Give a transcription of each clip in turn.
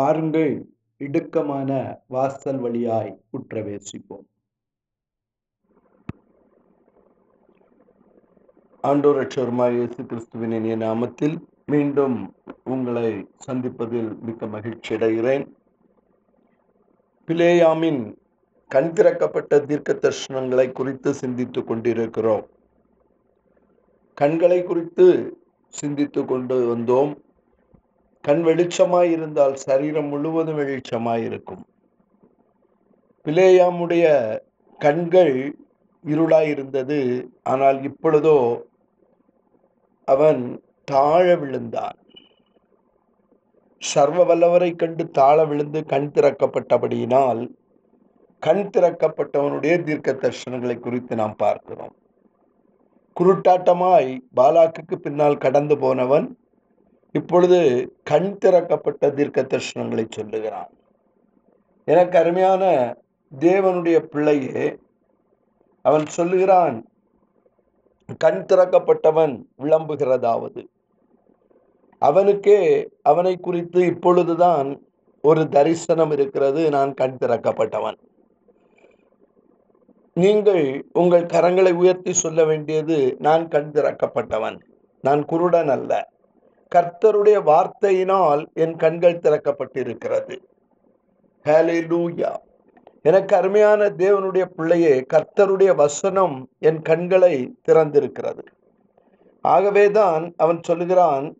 பாருங்கள் இடுக்கமான வாசல் வழியாய் உற்றவேசிப்போம் ஆண்டோர் ரட்சகருமாய் இயேசு கிறிஸ்துவின் இனிய நாமத்தில் மீண்டும் உங்களை சந்திப்பதில் மிக்க மகிழ்ச்சி அடைகிறேன். பிளேயாமின் கண் திறக்கப்பட்ட தீர்க்க தர்ஷனங்களை குறித்து சிந்தித்துக் கொண்டிருக்கிறோம். கண்களை குறித்து சிந்தித்து கொண்டு வந்தோம். கண் வெளிச்சமாய் இருந்தால் சரீரம் முழுவதும் வெளிச்சமாய் இருக்கும் பிளேயாமுடைய கண்கள் இருளாய் இருந்தது ஆனால் இப்பொழுதோ அவன் தாழ விழுந்தான். சர்வ வல்லவரை கண்டு தாழ விழுந்து கண் திறக்கப்பட்டபடியினால் கண் திறக்கப்பட்டவனுடைய தீர்க்க தர்ஷனங்களை குறித்து நாம் பார்க்கிறோம். குருட்டாட்டமாய் பாலாக்குக்கு பின்னால் கடந்து போனவன் இப்பொழுது கண் திறக்கப்பட்ட தீர்க்க தரிசனங்களை சொல்லுகிறான். எனக்கு அருமையான தேவனுடைய பிள்ளையே அவன் சொல்லுகிறான் கண் திறக்கப்பட்டவன் விளம்புகிறதாவது. அவனுக்கே அவனை குறித்து இப்பொழுதுதான் ஒரு தரிசனம் இருக்கிறது நான் கண் திறக்கப்பட்டவன். நீங்கள் உங்கள் கரங்களை உயர்த்தி சொல்ல வேண்டியது நான் கண் திறக்கப்பட்டவன். நான் குருடன் அல்ல. கர்த்தருடைய வார்த்தையினால் என் கண்கள் திறக்கப்பட்டிருக்கிறது. ஹalleluya எனக்கு அருமையான தேவனுடைய பிள்ளையே கர்த்தருடைய வசனம் என் கண்களை திறந்திருக்கிறது. ஆகவேதான் அவன் சொல்லுகிறான்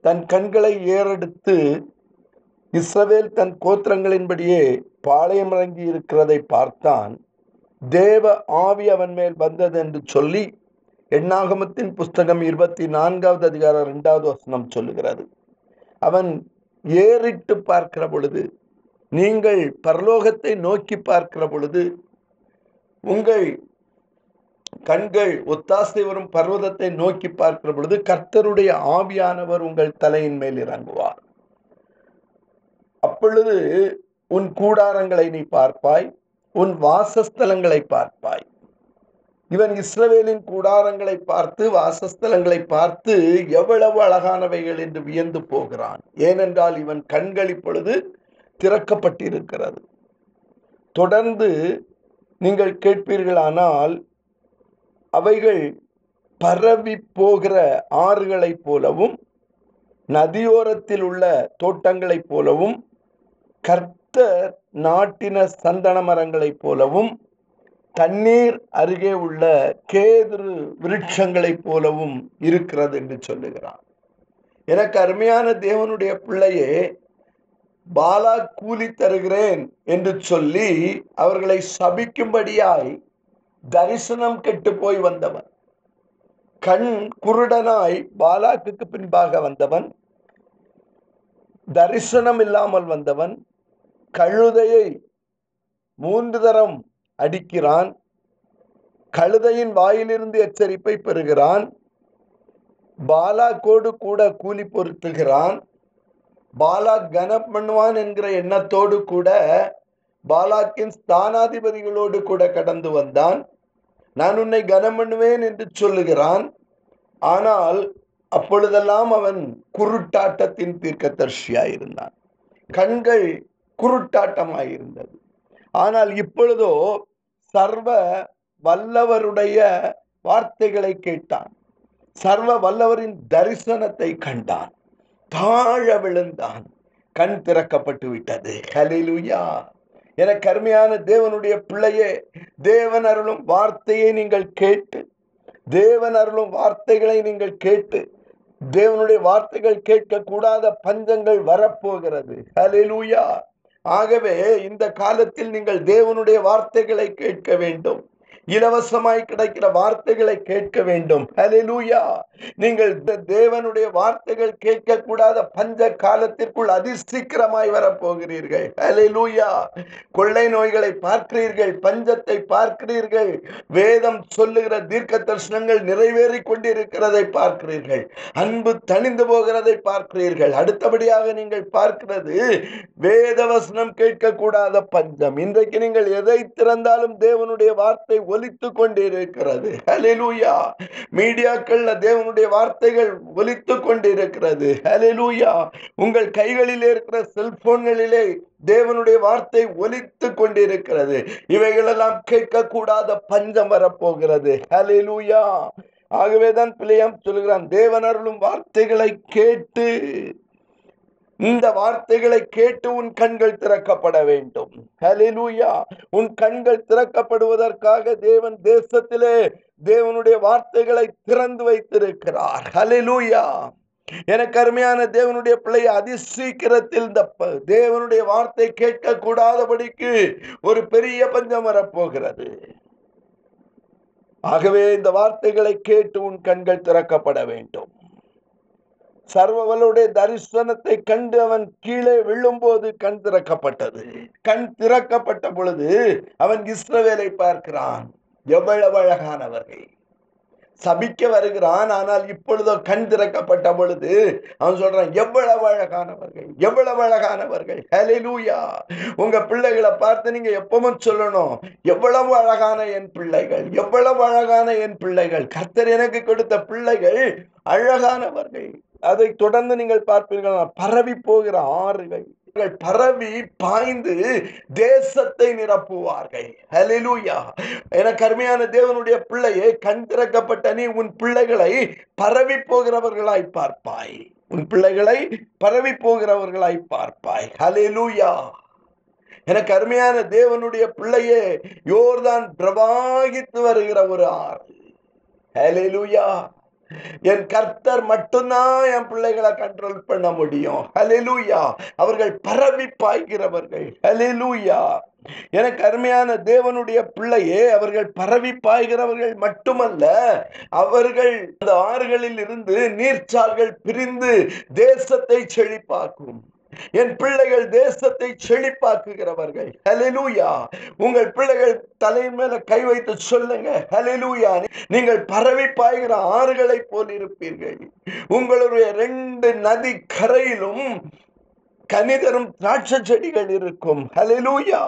தன் கண்களை ஏறெடுத்து இஸ்ரவேல் தன் கோத்திரங்களின்படியே பாளையம் இறங்கி இருக்கிறதை பார்த்தான். தேவ ஆவி அவன் மேல் வந்தது என்று சொல்லி எண்ணாகமத்தின் புஸ்தகம் இருபத்தி நான்காவது அதிகாரம் இரண்டாவது வசனம் சொல்லுகிறது. அவன் ஏறிட்டு பார்க்கிற பொழுது நீங்கள் பரலோகத்தை நோக்கி பார்க்கிற பொழுது உங்கள் கண்கள் ஒத்தாசை வரும் பர்வதத்தை நோக்கி பார்க்கிற பொழுது கர்த்தருடைய ஆவியானவர் உங்கள் தலையின் மேல் இறங்குவார். அப்பொழுது உன் கூடாரங்களை நீ பார்ப்பாய் உன் வாசஸ்தலங்களை பார்ப்பாய். இவன் இஸ்ரவேலின் கூடாரங்களை பார்த்து வாசஸ்தலங்களை பார்த்து எவ்வளவு அழகானவைகள் என்று வியந்து போகிறான். ஏனென்றால் இவன் கண்கள் இப்பொழுது திறக்கப்பட்டிருக்கிறது. தொடர்ந்து நீங்கள் கேட்பீர்களானால் அவைகள் பரவி போகிற ஆறுகளைப் போலவும் நதியோரத்தில் உள்ள தோட்டங்களைப் போலவும் கர்த்தர் நாட்டின சந்தன மரங்களைப் போலவும் தண்ணீர் அருகே உள்ள கேதுரு விருட்சங்களைப் போலவும் இருக்கிறது என்று சொல்லுகிறான் எனக்கு அருமையான தேவனுடைய பிள்ளையே பாலா கூலி தருகிறேன் என்று சொல்லி அவர்களை சபிக்கும்படியாய் தரிசனம் கெட்டு போய் வந்தவன். கண் குருடனாய் பாலாக்குக்கு பின்பாக வந்தவன். தரிசனம் இல்லாமல் வந்தவன். கழுதையை மூன்று தரம் அடிக்கிறான். கழுதையின் வாயிலிருந்து எச்சரிப்பை பெறுகிறான். பாலாக்கோடு கூட கூலி பொருத்துகிறான். பாலாக் கனம் பண்ணுவான் என்கிற எண்ணத்தோடு கூட பாலாக்கின் ஸ்தானாதிபதிகளோடு கூட கடந்து வந்தான். நான் உன்னை கனம் பண்ணுவேன் என்று சொல்லுகிறான். ஆனால் அப்பொழுதெல்லாம் அவன் குருட்டாட்டத்தின் தீர்க்கதர்ஷியாயிருந்தான் கண்கள் குருட்டாட்டமாயிருந்தது. ஆனால் இப்பொழுதோ சர்வ வல்லவருடைய வார்த்தைகளை கேட்டான். சர்வ வல்லவரின் தரிசனத்தை கண்டான். தாழ விழுந்தான். கண் திறக்கப்பட்டு விட்டது. ஹலிலுயா என கருமையான தேவனுடைய பிள்ளையே தேவன் அருளும் வார்த்தையை நீங்கள் கேட்டு தேவன் அருளும் வார்த்தைகளை நீங்கள் கேட்டு தேவனுடைய வார்த்தைகள் கேட்கக்கூடாத பஞ்சங்கள் வரப்போகிறது. ஹலிலுயா ஆகவே இந்த காலத்தில் நீங்கள் தேவனுடைய வார்த்தைகளை கேட்க வேண்டும். இலவசமாய் கிடைக்கிற வார்த்தைகளை கேட்க வேண்டும். ஹalleluya நீங்கள் தேவனுடைய வார்த்தைகள் கேட்க கூடாத பஞ்ச காலத்திற்குள் அதிசீக்கிரமாய் வரப்போகிறீர்கள். ஹalleluya கொள்ளை நோய்களை பார்க்கிறீர்கள் பஞ்சத்தை பார்க்கிறீர்கள் வேதம் சொல்லுகிற தீர்க்க தரிசனங்கள் நிறைவேறி கொண்டிருக்கிறதை பார்க்கிறீர்கள் அன்பு தணிந்து போகிறதை பார்க்கிறீர்கள். அடுத்தபடியாக நீங்கள் பார்க்கிறது வேதவசனம் கேட்கக்கூடாத பஞ்சம். இன்றைக்கு நீங்கள் எதை திறந்தாலும் தேவனுடைய வார்த்தை ஒலித்து கொண்டிருக்கிறது. ஹலிலூயா மீடியாக்கள்ல தேவனுடைய வார்த்தைகள் ஒலித்து கொண்டிருக்கிறது. ஹலிலூயா உங்கள் கைகளிலே இருக்கிற செல்போன்களிலே தேவனுடைய வார்த்தை ஒலித்து கொண்டிருக்கிறது. இவைகளெல்லாம் கேட்கக்கூடாத பஞ்சம் வரப்போகிறது. ஹலிலூயா ஆகவேதான் பிள்ளையாம் சொல்கிறான் தேவன் அருளும் வார்த்தைகளை கேட்டு இந்த வார்த்தைகளை கேட்டு உன் கண்கள் திறக்கப்பட வேண்டும். உன் கண்கள் திறக்கப்படுவதற்காக தேவன் தேசத்திலே தேவனுடைய வார்த்தைகளை திறந்து வைத்திருக்கிறார். ஹலிலூயா எனக்கு அருமையான தேவனுடைய பிள்ளை அதிசீக்கிரத்தில் இந்த ப- தேவனுடைய வார்த்தை கேட்க கூடாதபடிக்கு ஒரு பெரிய பஞ்சம் வரப்போகிறது. ஆகவே இந்த வார்த்தைகளை கேட்டு உன் கண்கள் திறக்கப்பட வேண்டும். சர்வவலுடைய தரிசனத்தை கண்டு அவன் கீழே விழும்போது கண் திறக்கப்பட்டது. கண் திறக்கப்பட்ட பொழுது அவன் இஸ்ரவேலை பார்க்கிறான். எவ்வளவு அழகானவர்கள். சபிக்க வருகிறான் ஆனால் இப்பொழுதோ கண் திறக்கப்பட்ட பொழுது அவன் சொல்றான் எவ்வளவு அழகானவர்கள் எவ்வளவு அழகானவர்கள். ஹalleluya. உங்க பிள்ளைகளை பார்த்து நீங்க எப்பவும் சொல்லணும். எவ்வளவு அழகான என் பிள்ளைகள் எவ்வளவு அழகான என் பிள்ளைகள். கர்த்தர் எனக்கு கொடுத்த பிள்ளைகள் அழகானவர்கள். அதை தொடர்ந்து நீங்கள் பார்ப்பீர்கள். பரவி போகிற ஆறுகள் பரவி பாய்ந்து தேசத்தை நிரப்புவார்கள். ஹalleluya என கருமையான தேவனுடைய பிள்ளையே கண் திறக்கப்பட்ட நீ உன் பிள்ளைகளை பரவி போகிறவர்களாய் பார்ப்பாய். உன் பிள்ளைகளை பரவி போகிறவர்களாய் பார்ப்பாய். ஹலிலூயா எனக்கு அருமையான தேவனுடைய பிள்ளையே யோர்தான் பிரவாகித்து வருகிற ஒரு ஆறு. ஹலிலூயா என் கர்த்தர் மட்டும்தான் என் பிள்ளைகளை கண்ட்ரோல் பண்ண முடியும். ஹalleluya அவர்கள் பரவி பாய்கிறவர்கள். ஹalleluya எனக்கு அருமையான தேவனுடைய பிள்ளையே அவர்கள் பரவி பாய்கிறவர்கள் மட்டுமல்ல அவர்கள் அந்த ஆறுகளில் இருந்து நீர்ச்சால்கள் பிரிந்து தேசத்தை செழிப்பாக்கும். என் பிள்ளைகள் தேசத்தை செழிப்பாக்குகிறவர்கள். ஹலிலூயா உங்கள் பிள்ளைகள் தலையின் மேல கை வைத்து சொல்லுங்க. ஹலிலூயா நீங்கள் பரவி பாய்கிற ஆறுகளை போல் இருப்பீர்கள். உங்களுடைய ரெண்டு நதி கரையிலும் கனிதரும் திராட்சை செடிகள் இருக்கும். ஹலிலூயா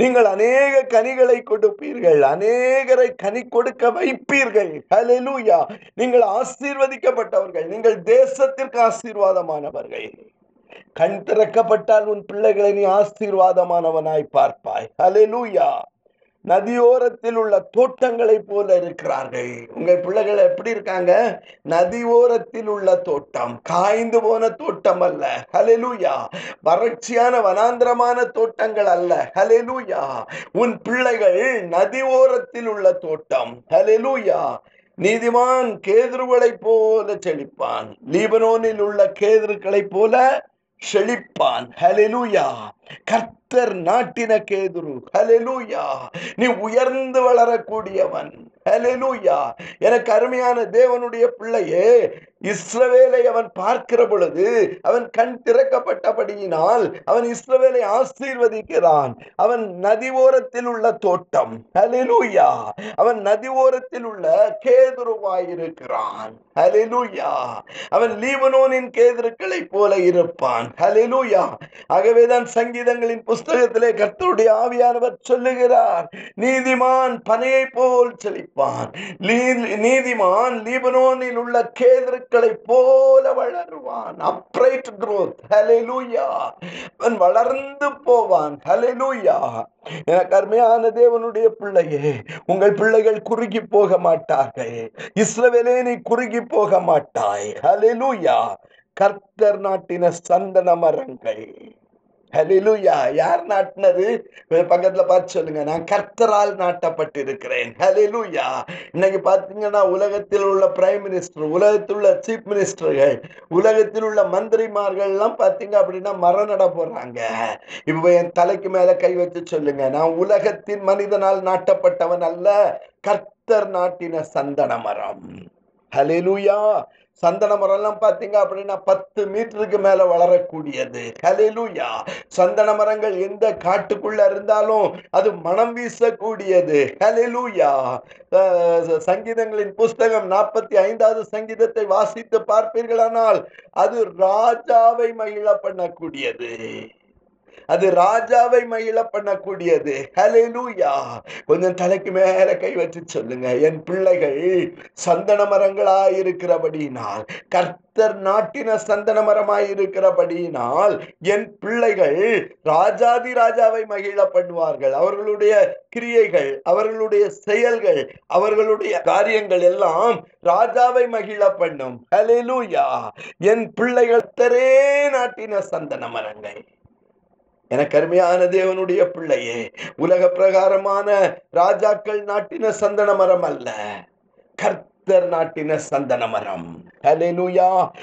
நீங்கள் அநேக கனிகளை கொடுப்பீர்கள். அநேகரை கனி கொடுக்க வைப்பீர்கள். ஹலிலூயா நீங்கள் ஆசீர்வதிக்கப்பட்டவர்கள். நீங்கள் தேசத்திற்கு ஆசீர்வாதமானவர்கள். கண் திறக்கப்பட்டால் உன் பிள்ளைகளை நீ ஆசீர்வாதமானவனாய் பார்ப்பாய். ஹalleluya நதியோரத்தில் உள்ள தோட்டங்களை போல இருக்கிறார்கள். உங்கள் பிள்ளைகள் எப்படி இருக்காங்க? நதியோரத்தில் உள்ள தோட்டம் காய்ந்து போன தோட்டம் அல்ல. ஹலெலுயா வறட்சியான வனாந்திரமான தோட்டங்கள் அல்ல. ஹலெலுயா உன் பிள்ளைகள் நதியோரத்தில் உள்ள தோட்டம். ஹலெலுயா நீதிமான் கேதுருகளைப் போல செழிப்பான். லீபனோனில் உள்ள கேதுருக்களைப் போல செழிப்பான் ஹalleluya கத்தர் நாட்டின கேதுரு. ஹலெலூயா நீ உயர்ந்து வளரக்கூடியவன். ஹலெலூயா எனக்கு அருமையான தேவனுடைய பிள்ளையே இஸ்ரவேலை அவன் பார்க்கிற பொழுது அவன் கண் திறக்கப்பட்டபடியினால் அவன் இஸ்ரவேலை ஆசீர்வதிக்கிறான். அவன் நதி ஓரத்தில் உள்ள தோட்டம். ஹalleluya. அவன் நதி ஓரத்தில் உள்ள கேதுருவாயிருக்கிறான் ஹalleluya. அவன் லீபனோனின் கேதுருக்களை போல இருப்பான். ஹalleluya. ஆகவேதான் சங்கீதங்களின் புஸ்தகத்திலே கர்த்தருடைய ஆவியானவர் சொல்லுகிறார் நீதிமான் பனையை போல் செழிப்பான் நீதிமான் லீபனோனில் உள்ள கேதுருக்களை போல வளருவான். Upright growth. ஹalleluya அவன் வளர்ந்து போவான். ஹalleluya எனக்கு அருமையான தேவனுடைய பிள்ளையே உங்கள் பிள்ளைகள் குறுகி போக மாட்டார்கள். இஸ்ரவேலே நீ குறுகி போக மாட்டாய். ஹalleluya கர்த்தர் நாட்டின சந்தன மரங்கள். ஹலிலுயா யார் நாட்டினது? பக்கத்துல பார்த்து சொல்லுங்க. நான் கர்த்தரால் நாட்டப்பட்டிருக்கிறேன். ஹலிலுயா இன்னைக்கு பாத்தீங்கன்னா உலகத்தில் உள்ள பிரைம் மினிஸ்டர் உலகத்தில் உள்ள சீஃப் மினிஸ்டர்கள் உலகத்தில் உள்ள மந்திரிமார்கள் எல்லாம் பாத்தீங்க அப்படின்னா மரம் நட போறாங்க. இப்ப என் தலைக்கு மேல கை வச்சு சொல்லுங்க. நான் உலகத்தின் மனிதனால் நாட்டப்பட்டவன் அல்ல. கர்த்தர் நாட்டின சந்தன மரம். ஹலிலுயா சந்தன மரம்லாம் பாத்தீங்க அப்படின்னா பத்து மீட்டருக்கு மேல வளரக்கூடியது. ஹalleluya. சந்தன மரங்கள் எந்த காட்டுக்குள்ள இருந்தாலும் அது மனம் வீசக்கூடியது. ஹalleluya. அஹ் சங்கீதங்களின் புஸ்தகம் நாற்பத்தி ஐந்தாவது சங்கீதத்தை வாசித்து பார்ப்பீர்களானால் அது ராஜாவை மகிழ பண்ணக்கூடியது. அது ராஜாவை மகிழ பண்ணக்கூடியது. ஹலெலூயா கொஞ்சம் தலைக்கு மேல கை வச்சு சொல்லுங்க. என் பிள்ளைகள் சந்தன மரங்களாய் இருக்கிறபடியினால் கர்த்தர் நாட்டின சந்தன மரமாய் இருக்கிறபடியினால் என் பிள்ளைகள் ராஜாதி ராஜாவை மகிழ பண்ணுவார்கள். அவர்களுடைய கிரியைகள் அவர்களுடைய செயல்கள் அவர்களுடைய காரியங்கள் எல்லாம் ராஜாவை மகிழ பண்ணும். ஹalleluya என் பிள்ளைகள் தரே நாட்டின சந்தன மரங்கள். எனக்கு அருமையான தேவனுடைய பிள்ளையே உலக பிரகாரமான ராஜாக்கள் நாட்டின சந்தன மரம் அல்ல கர்த்தர் நாட்டின சந்தன மரம்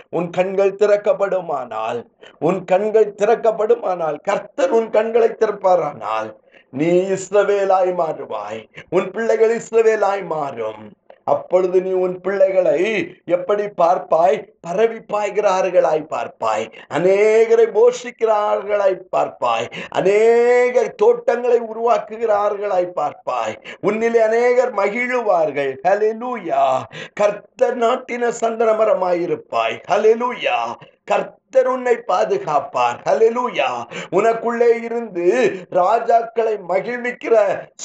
உன் கண்கள் திறக்கப்படுமானால் உன் கண்கள் திறக்கப்படுமானால் கர்த்தர் உன் கண்களை திறப்பாரானால் நீ இஸ்ரவேலாய் மாறுவாய் உன் பிள்ளைகள் இஸ்ரவேலாய் மாறும். அப்பொழுது நீ உன் பிள்ளைகளை எப்படி பார்ப்பாய்? பரவி பாய்கிறார்களாய் பார்ப்பாய். அநேகரை போஷிக்கிறார்களாய் பார்ப்பாய். அநேக தோட்டங்களை உருவாக்குகிறார்களாய் பார்ப்பாய். உன்னிலே அநேகர் மகிழுவார்கள். ஹலெலூயா கர்த்தர் நாட்டின சந்தனமரமாயிருப்பாய் ஹலெலூயா கர்த்தர் உன்னை பாதுகாப்பார். ஹலெலூயா உனக்குள்ளே இருந்து ராஜாக்களை மகிழ்விக்கிற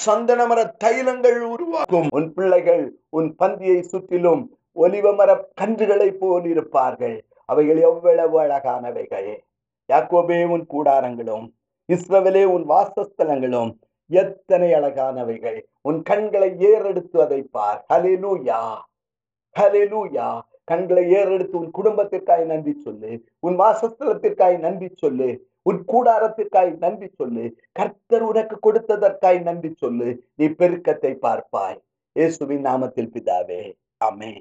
சந்தனமர தைலங்கள் உருவாக்கும் உன் பிள்ளைகள் உன் பந்தியை சுற்றிலும் ஒலிவ மர கன்றுகளை போல் இருப்பார்கள். அவைகள் எவ்வளவு அழகானவைகள். யாக்கோபே உன் கூடாரங்களும் இஸ்ரவேலே உன் வாசஸ்தலங்களும் எத்தனை அழகானவைகள். உன் கண்களை ஏறெடுத்து அதை பார். ஹலெலூயா ஹலெலூயா கண்களை ஏறெடுத்து உன் குடும்பத்திற்காய் நன்றி சொல்லு. உன் வாசஸ்தலத்திற்காய் நன்றி சொல்லு. உன் கூடாரத்திற்காய் நன்றி சொல்லு. கர்த்தர் உனக்கு கொடுத்ததற்காய் நன்றி சொல்லு. நீ பெருக்கத்தை பார்ப்பாய். இயேசுவின் நாமத்தில் பிதாவே. அமே